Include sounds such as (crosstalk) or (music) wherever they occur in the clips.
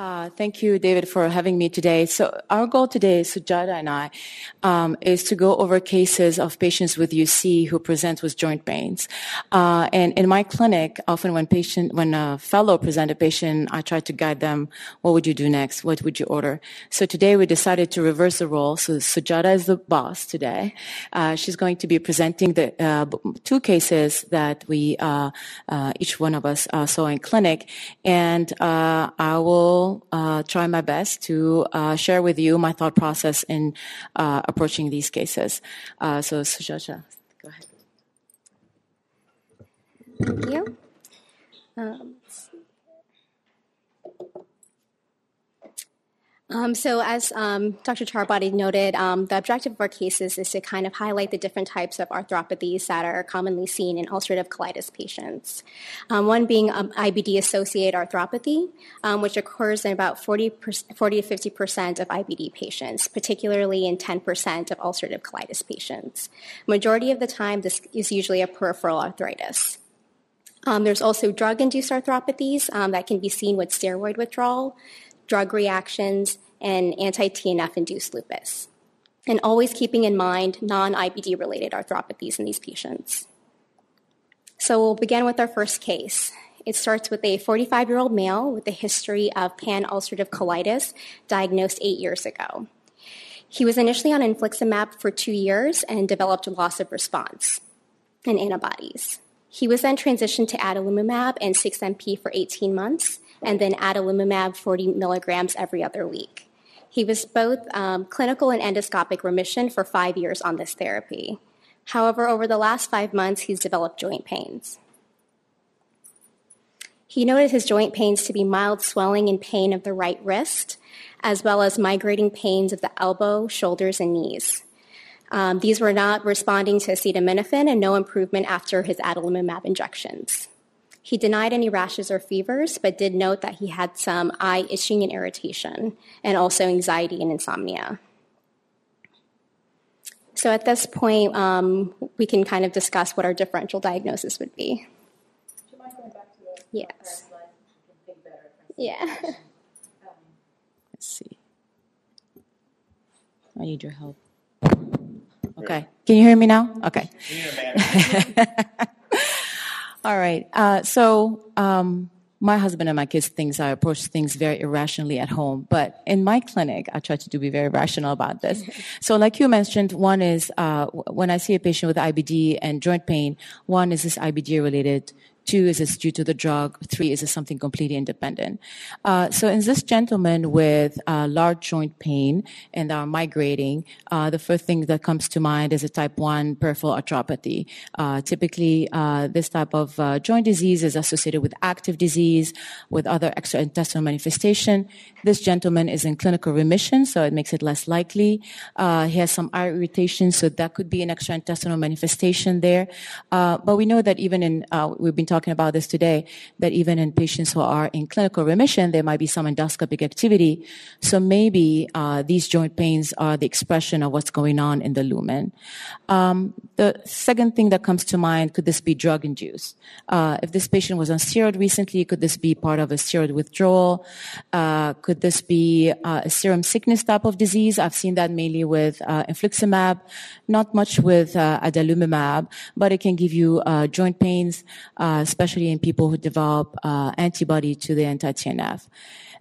uh, uh, thank you, David, for having me today. So our goal today, Sujaata and I, um, is to go over cases of patients with UC who present with joint pains. Uh, and in my clinic, often when patient, when a fellow present a patient, I try to guide them. What would you do next? What would you order? So today we decided to reverse the role. So Sujaata is the boss today. Uh, she's going to be presenting the uh, two cases that we, uh, each one of us saw in clinic, and I will uh, try my best to uh, share with you my thought process in uh, approaching these cases. Uh, so, Sujaata, go ahead. Thank you. Um, Um, so as um, Dr. Charabaty noted, um, the objective of our cases is to kind of highlight the different types of arthropathies that are commonly seen in ulcerative colitis patients. Um, one being um, IBD-associated arthropathy, um, which occurs in about 40, 40 to 50 percent of IBD patients, particularly in 10 percent of ulcerative colitis patients. Majority of the time, this is usually a peripheral arthritis. There's also drug-induced arthropathies that can be seen with steroid withdrawal, drug reactions, and anti-TNF induced lupus. And always keeping in mind non IBD related arthropathies in these patients. So we'll begin with our first case. It starts with a 45 year old male with a history of pan ulcerative colitis diagnosed eight years ago. He was initially on infliximab for two years and developed a loss of response and antibodies. He was then transitioned to adalimumab and 6MP for 18 months and then adalimumab 40 milligrams every other week. He was both um, clinical and endoscopic remission for five years on this therapy. However, over the last five months, he's developed joint pains. He noted his joint pains to be mild swelling and pain of the right wrist, as well as migrating pains of the elbow, shoulders, and knees. Um, these were not responding to acetaminophen and no improvement after his adalimumab injections. He denied any rashes or fevers, but did note that he had some eye itching and irritation, and also anxiety and insomnia. So at this point, um, we can kind of discuss what our differential diagnosis would be. Yes. Yeah. Let's see. I need your help. Okay. Can you hear me now? Okay. (laughs) All right. Uh, so um, my husband and my kids thinks I approach things very irrationally at home, but in my clinic, I try to do be very rational about this. (laughs) so, like you mentioned, one is uh, when I see a patient with IBD and joint pain, one is this IBD related Two, is this due to the drug? Three, is this something completely independent? Uh, so in this gentleman with uh, large joint pain and are migrating, uh, the first thing that comes to mind is a type 1 peripheral arthropathy. Uh, typically, uh, this type of uh, joint disease is associated with active disease, with other extraintestinal manifestation. This gentleman is in clinical remission, so it makes it less likely. he has some eye irritation, so that could be an extraintestinal manifestation there. but we know that even in, we've been talking about this today, that even in patients who are in clinical remission, there might be some endoscopic activity. So maybe uh, these joint pains are the expression of what's going on in the lumen. Um, the second thing that comes to mind, could this be drug induced? Uh, if this patient was on steroid recently, could this be part of a steroid withdrawal? Uh, could this be uh, a serum sickness type of disease? I've seen that mainly with uh, infliximab, not much with uh, adalimumab, but it can give you joint pains, especially in people who develop uh, antibody to the anti-TNF.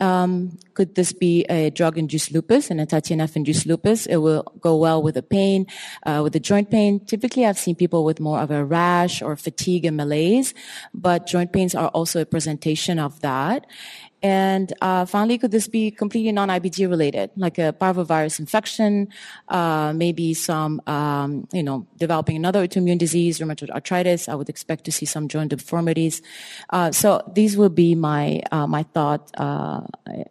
Um, could this be a drug-induced lupus, an anti-TNF-induced lupus? It will go well with the pain, uh, with the joint pain. Typically, I've seen people with more of a rash or fatigue and malaise, but joint pains are also a presentation of that. And uh, finally, could this be completely non-IBD related, like a parvovirus infection, uh, maybe some, um, you know, developing another autoimmune disease, rheumatoid arthritis? I would expect to see some joint deformities. Uh, so these will be my uh, my thought, uh,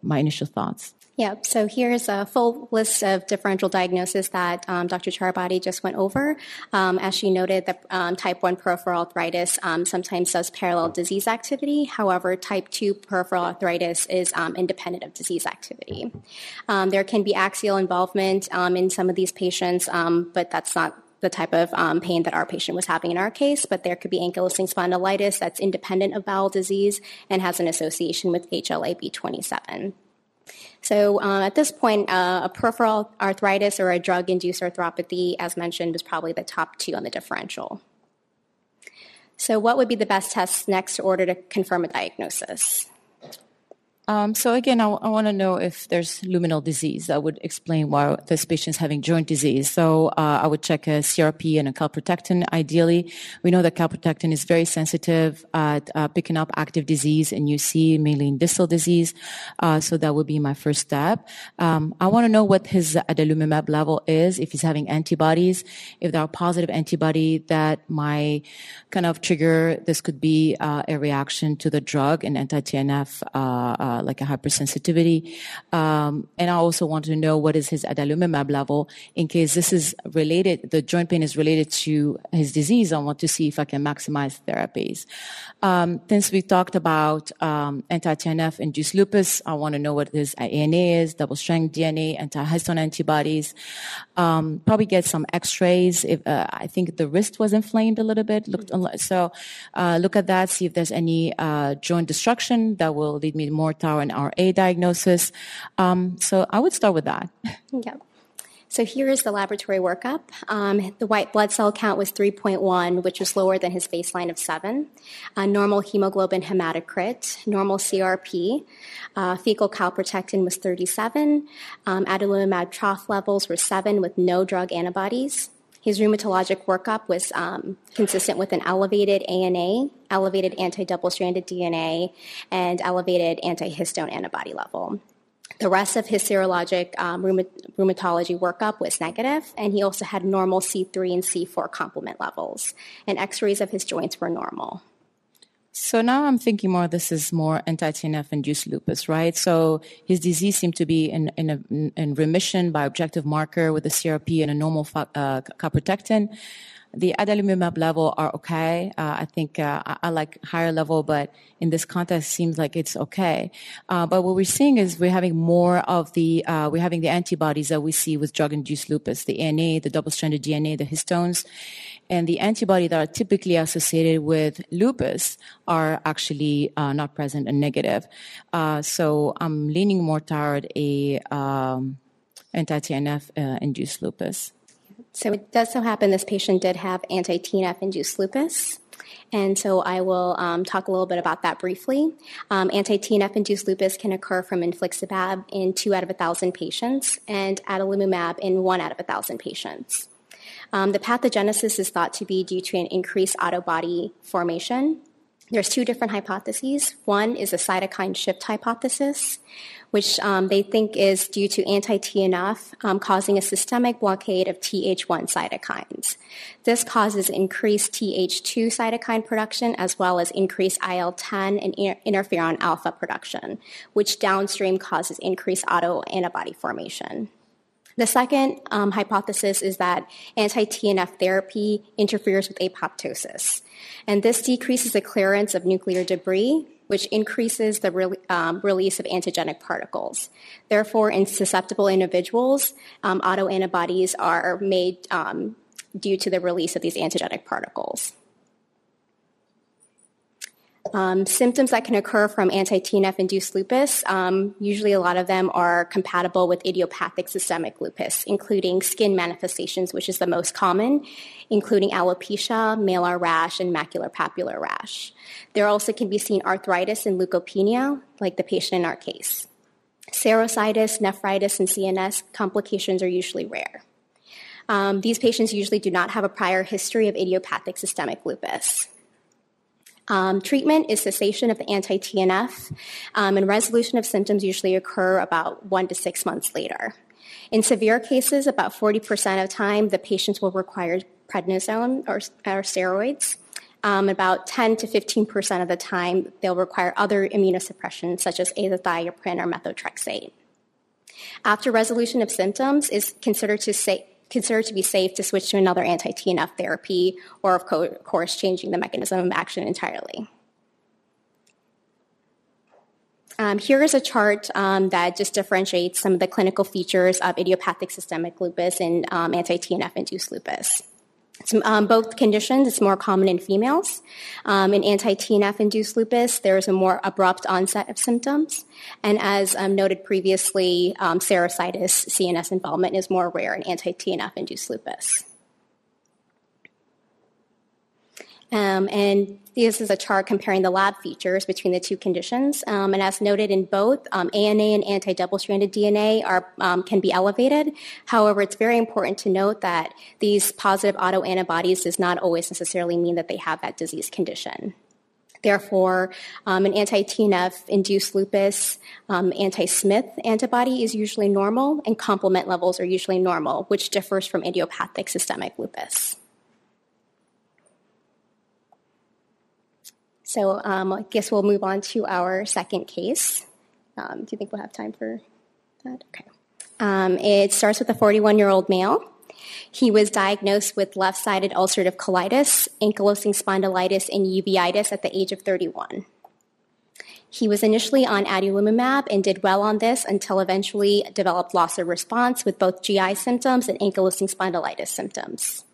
my initial thoughts. Yeah, so here's a full list of differential diagnosis that um, Dr. Charabaty just went over. Um, as she noted, the um, type 1 peripheral arthritis um, sometimes does parallel disease activity. However, type 2 peripheral arthritis is um, independent of disease activity. Um, there can be axial involvement in some of these patients, but that's not the type of um, pain that our patient was having in our case, but there could be ankylosing spondylitis that's independent of bowel disease and has an association with HLA-B27. So uh, at this point, uh, a peripheral arthritis or a drug-induced arthropathy, as mentioned, was probably the top two on the differential. So what would be the best tests next in order to confirm a diagnosis? Um, so again, I, want to know if there's luminal disease. That would explain why this patient's having joint disease. So uh, I would check a CRP and a calprotectin. Ideally, we know that calprotectin is very sensitive at uh, picking up active disease in UC, mainly in distal disease. Uh, so that would be my first step. Um, I want to know what his adalimumab level is. If he's having antibodies, if there are positive antibody that might kind of trigger this could be uh, a reaction to the drug and anti-TNF uh, uh, like a hypersensitivity. Um, and I also want to know what is his adalimumab level in case this is related, the joint pain is related to his disease. I want to see if I can maximize therapies. Um, since we talked about um, anti-TNF induced lupus, I want to know what his ANA is, double strand DNA, anti-histone antibodies. Um, probably get some X-rays. If uh, I think the wrist was inflamed a little bit, looked so uh, look at that. See if there's any uh, joint destruction that will lead me more our and RA diagnosis. Um, so I would start with that. (laughs) Yeah. So here is the laboratory workup. Um, the white blood cell count was 3.1, which was lower than his baseline of 7. Uh, normal hemoglobin hematocrit, normal CRP, uh, fecal calprotectin was 37. Um, adalimumab trough levels were 7 with no drug antibodies. His rheumatologic workup was um, consistent with an elevated ANA, elevated anti-double stranded DNA, and elevated anti-histone antibody level. The rest of his serologic um, rheumatology workup was negative, and he also had normal C3 and C4 complement levels, and x-rays of his joints were normal. So now I'm thinking more. This is more anti-TNF induced lupus, right? So his disease seemed to be in in, a, in remission by objective marker with a CRP and a normal uh. The adalimumab level are okay. Uh, I think uh, I, I, like higher level, but in this context, seems like it's okay. Uh, but what we're seeing is we're having more of the uh, we're having the antibodies that we see with drug-induced lupus, the ANA, the double-stranded DNA, the histones, and the antibody that are typically associated with lupus are actually uh, not present and negative. Uh, so I'm leaning more toward a um, anti-TNF induced lupus. So it does so happen this patient did have anti-TNF induced lupus. And so I will um, talk a little bit about that briefly. Um, anti-TNF induced lupus can occur from infliximab in two out of a thousand patients and adalimumab in one out of a thousand patients. Um, the pathogenesis is thought to be due to an increased autobody formation. There's two different hypotheses. One is a cytokine shift hypothesis, which um, they think is due to anti-TNF um, causing a systemic blockade of Th1 cytokines. This causes increased Th2 cytokine production as well as increased IL-10 and interferon alpha production, which downstream causes increased autoantibody formation. The second um, hypothesis is that anti-TNF therapy interferes with apoptosis, and this decreases the clearance of nuclear debris which increases the re- um, release of antigenic particles. Therefore, in susceptible individuals, um, autoantibodies are made um, due to the release of these antigenic particles. Um, symptoms that can occur from anti-TNF induced lupus, um, usually a lot of them are compatible with idiopathic systemic lupus, including skin manifestations, which is the most common, including alopecia, malar rash, and macular papular rash. There also can be seen arthritis and leukopenia, like the patient in our case. Serositis, nephritis, and CNS complications are usually rare. Um, these patients usually do not have a prior history of idiopathic systemic lupus. Um, treatment is cessation of the anti TNF, um, and resolution of symptoms usually occur about one to six months later. In severe cases, about 40% of time, the patients will require prednisone or, or steroids. Um, about 10 to 15% of the time, they'll require other immunosuppression, such as azathioprine or methotrexate. After resolution of symptoms, is considered to say, considered to be safe to switch to another anti-TNF therapy or, of course, changing the mechanism of action entirely. Um, here is a chart um, that just differentiates some of the clinical features of idiopathic systemic lupus and um, anti-TNF induced lupus. Um, both conditions, it's more common in females. Um, in anti-TNF induced lupus, there is a more abrupt onset of symptoms. And as um, noted previously, um, serositis, CNS involvement, is more rare in anti-TNF induced lupus. Um, and this is a chart comparing the lab features between the two conditions. Um, and as noted in both, um, ANA and anti-double-stranded DNA are, um, can be elevated. However, it's very important to note that these positive autoantibodies does not always necessarily mean that they have that disease condition. Therefore, um, an anti-TNF induced lupus um, anti-Smith antibody is usually normal, and complement levels are usually normal, which differs from idiopathic systemic lupus. So um, I guess we'll move on to our second case. Um, do you think we'll have time for that? Okay. Um, it starts with a 41 year old male. He was diagnosed with left sided ulcerative colitis, ankylosing spondylitis, and uveitis at the age of 31. He was initially on adalimumab and did well on this until eventually developed loss of response with both GI symptoms and ankylosing spondylitis symptoms.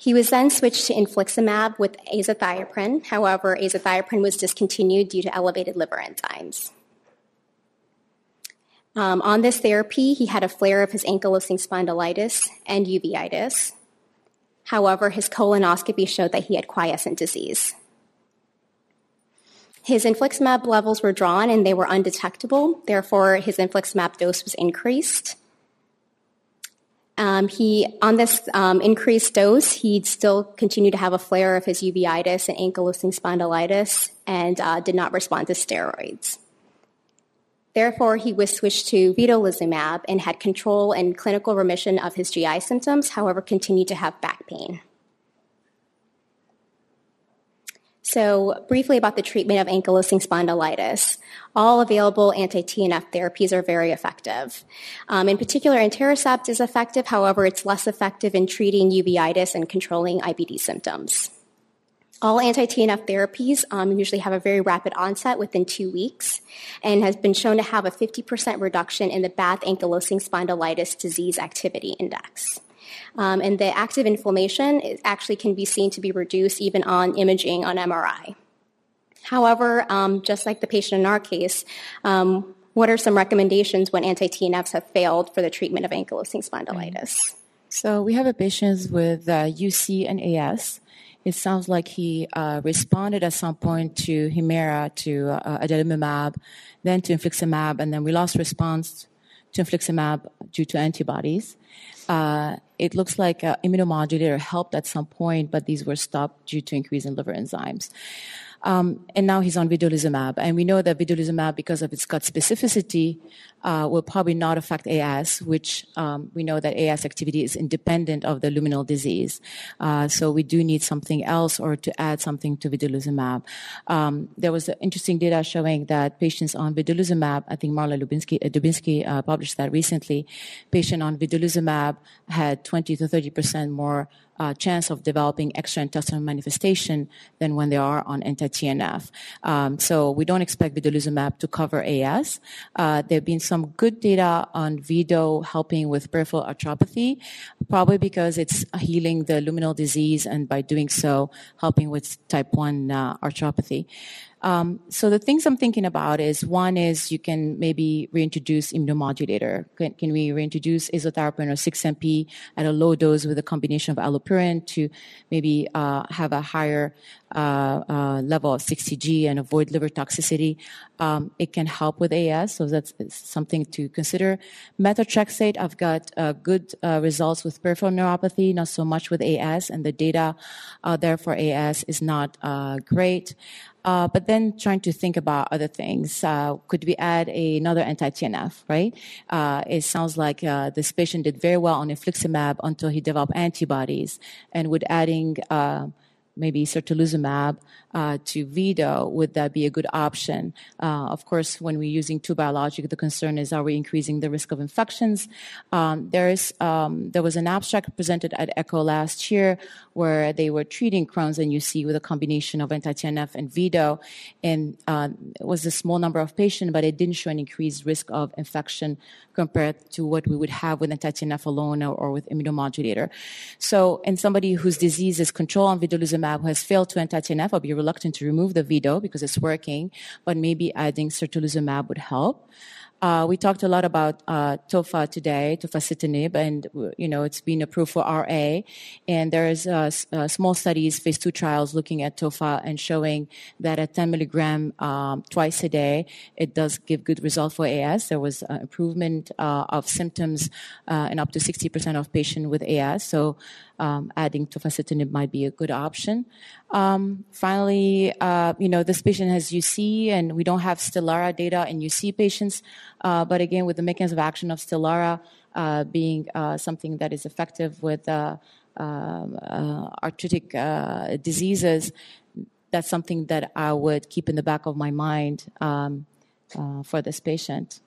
He was then switched to infliximab with azathioprine. However, azathioprine was discontinued due to elevated liver enzymes. Um, on this therapy, he had a flare of his ankylosing spondylitis and uveitis. However, his colonoscopy showed that he had quiescent disease. His infliximab levels were drawn and they were undetectable. Therefore, his infliximab dose was increased. Um, he, on this um, increased dose, he'd still continue to have a flare of his uveitis and ankylosing spondylitis and uh, did not respond to steroids. Therefore, he was switched to vedolizumab and had control and clinical remission of his GI symptoms, however, continued to have back pain. So, briefly about the treatment of ankylosing spondylitis. All available anti TNF therapies are very effective. Um, in particular, etanercept is effective, however, it's less effective in treating uveitis and controlling IBD symptoms. All anti TNF therapies um, usually have a very rapid onset within two weeks and has been shown to have a 50% reduction in the BATH ankylosing spondylitis disease activity index. Um, and the active inflammation actually can be seen to be reduced even on imaging on MRI. However, um, just like the patient in our case, um, what are some recommendations when anti-TNFs have failed for the treatment of ankylosing spondylitis? So we have a patient with uh, UC and AS. It sounds like he uh, responded at some point to Humira, to uh, adalimumab, then to infliximab, and then we lost response infliximab due to antibodies. Uh, it looks like uh, immunomodulator helped at some point, but these were stopped due to increase in liver enzymes. Um, and now he's on vedolizumab. And we know that vedolizumab, because of its gut specificity, will probably not affect AS, which um, we know that AS activity is independent of the luminal disease. Uh, so we do need something else or to add something to vedolizumab. Um, there was interesting data showing that patients on vedolizumab, I think Marla Lubinsky, uh, Dubinsky uh, published that recently, patient on vedolizumab had 20 to 30 percent more uh, chance of developing extraintestinal manifestation than when they are on anti-TNF. Um, so we don't expect vedolizumab to cover AS. Uh, there have been some good data on Vedo helping with peripheral arthropathy, probably because it's healing the luminal disease and by doing so helping with type 1 uh, arthropathy. Um, so the things I'm thinking about is one is you can maybe reintroduce immunomodulator. Can, can we reintroduce azathioprine or 6-MP at a low dose with a combination of allopurinol to maybe uh, have a higher uh, uh, level of 6TG and avoid liver toxicity? Um, it can help with AS, so that's something to consider. Methotrexate, I've got uh, good uh, results with peripheral neuropathy, not so much with AS, and the data there for AS is not uh, great. Uh, but then trying to think about other things. Uh, could we add a, another anti-TNF, right? Uh, it sounds like uh, this patient did very well on infliximab until he developed antibodies. And with adding uh, maybe certolizumab uh, to Vedo, would that be a good option? Uh, of course, when we're using two biologic, the concern is are we increasing the risk of infections? Um, there is um, there was an abstract presented at ECCO last year where they were treating Crohn's and UC with a combination of anti-TNF and Vedo, and uh, it was a small number of patients, but it didn't show an increased risk of infection compared to what we would have with anti-TNF alone or, or with immunomodulator. So, in somebody whose disease is controlled on vedolizumab who has failed to anti-TNF, I'll be reluctant to remove the Vedo because it's working, but maybe adding certolizumab would help. Uh, we talked a lot about uh, tofa today, tofacitinib, and you know it's been approved for RA. And there's uh, uh, small studies, phase two trials, looking at tofa and showing that at 10 milligram um, twice a day, it does give good result for AS. There was uh, improvement uh, of symptoms in up to 60% of patients with AS. So um, adding tofacitinib might be a good option. Um, finally, uh, you know, this patient has UC, and we don't have Stelara data in UC patients. Uh, but again, with the mechanism of action of Stelara uh, being uh, something that is effective with uh, um, uh, arthritic diseases, that's something that I would keep in the back of my mind um, for this patient.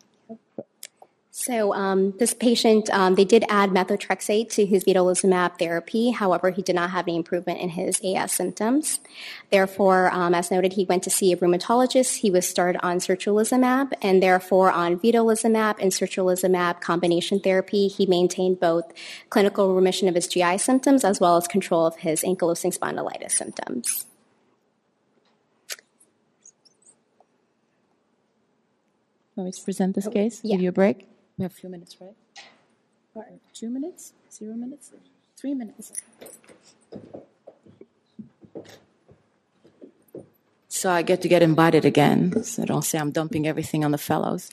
So um, this patient, um, they did add methotrexate to his vedolizumab therapy. However, he did not have any improvement in his AS symptoms. Therefore, um, as noted, he went to see a rheumatologist. He was started on certolizumab, and therefore on vedolizumab and certolizumab combination therapy, he maintained both clinical remission of his GI symptoms as well as control of his ankylosing spondylitis symptoms. Want me to present this case? Yeah. Give you a break? We have a few minutes, right? Two minutes? Zero minutes? Three minutes. So I get to get invited again. So don't say I'm dumping everything on the fellows.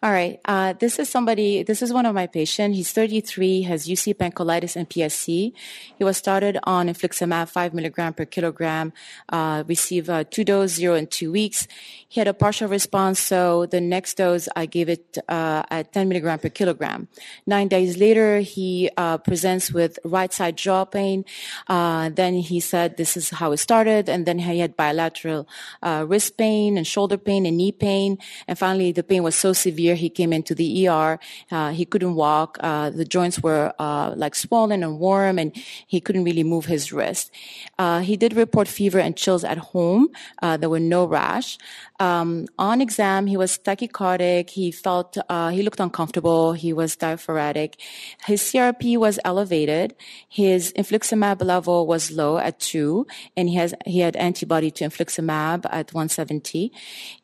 All right. Uh, this is somebody, this is one of my patients. He's 33, has UC pancolitis and PSC. He was started on infliximab 5 milligram per kilogram, uh, received uh, two doses, zero and two weeks. He had a partial response. So the next dose, I gave it uh, at 10 milligram per kilogram. Nine days later, he uh, presents with right side jaw pain. Uh, then he said this is how it started. And then he had bilateral uh, wrist pain and shoulder pain and knee pain. And finally, the pain was so severe, he came into the ER. Uh, he couldn't walk. Uh, the joints were uh, like swollen and warm, and he couldn't really move his wrist. Uh, he did report fever and chills at home. Uh, there were no rash. Um, on exam, he was tachycardic. He felt, uh, he looked uncomfortable. He was diaphoretic. His CRP was elevated. His infliximab level was low at two, and he has, he had antibody to infliximab at 170.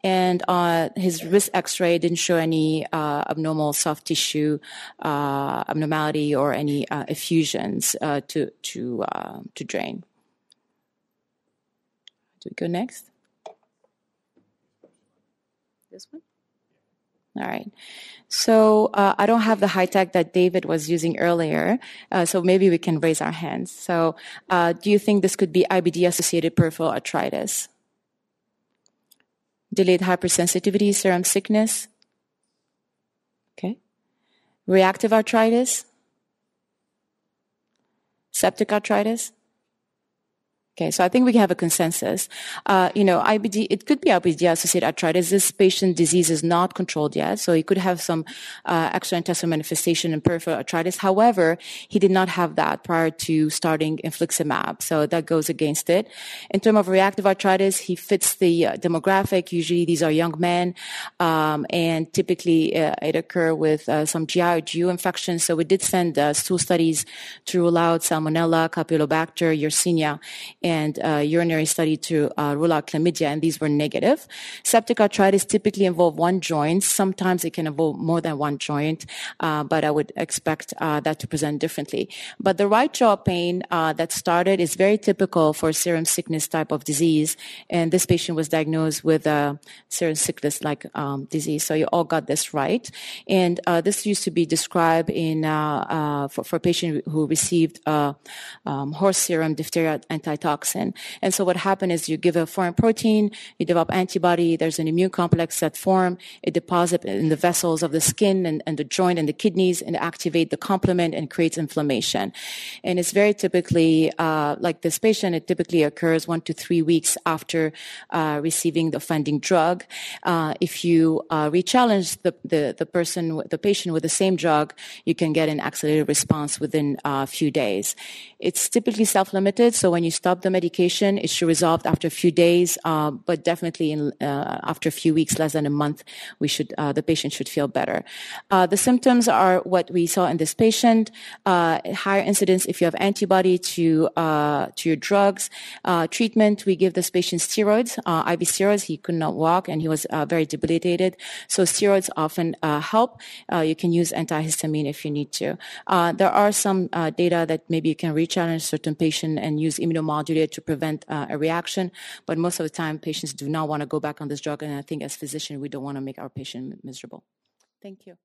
And, uh, his wrist x-ray didn't show any, uh, abnormal soft tissue, uh, abnormality or any, uh, effusions, uh, to, to, to drain. Do we go next? This one? All right. So uh, I don't have the high tech that David was using earlier. Uh, so maybe we can raise our hands. So uh, do you think this could be IBD associated peripheral arthritis? Delayed hypersensitivity, serum sickness? Okay. Reactive arthritis? Septic arthritis? Okay, so I think we have a consensus. Uh, you know, IBD, it could be IBD-associated arthritis. This patient disease is not controlled yet, so he could have some uh, extraintestinal manifestation in peripheral arthritis. However, he did not have that prior to starting infliximab, so that goes against it. In terms of reactive arthritis, he fits the uh, demographic. Usually, these are young men, um, and typically uh, it occur with uh, some GI or GU infections. So we did send uh, stool studies to rule out Salmonella, Campylobacter, Yersinia and uh, urinary study to uh, rule out chlamydia, and these were negative. Septic arthritis typically involve one joint. Sometimes it can involve more than one joint, uh, but I would expect uh, that to present differently. But the right jaw pain uh, that started is very typical for serum sickness type of disease, and this patient was diagnosed with a serum sickness-like um, disease. So you all got this right, and uh, this used to be described in for, for a patient who received um, horse serum diphtheria antitoxin toxin. And so what happened is you give a foreign protein, you develop antibody, there's an immune complex that form, it deposits in the vessels of the skin and, and the joint and the kidneys and activate the complement and creates inflammation. And it's very typically, uh, like this patient, it typically occurs one to three weeks after uh, receiving the offending drug. Uh, if you uh, rechallenge the, the, the person, the patient with the same drug, you can get an accelerated response within a few days. It's typically self-limited, so when you stop the medication, it should resolve after a few days, uh, but definitely in, uh, after a few weeks, less than a month, we should, uh, the patient should feel better. Uh, the symptoms are what we saw in this patient, uh, higher incidence if you have antibody to, to your drugs. treatment, we give this patient steroids, IV steroids. He could not walk and he was very debilitated. So steroids often help. you can use antihistamine if you need to. there are some data that maybe you can reach challenge certain patient and use to prevent uh, a reaction. But most of the time, patients do not want to go back on this drug. And I think as physicians, we don't want to make our patient miserable. Thank you.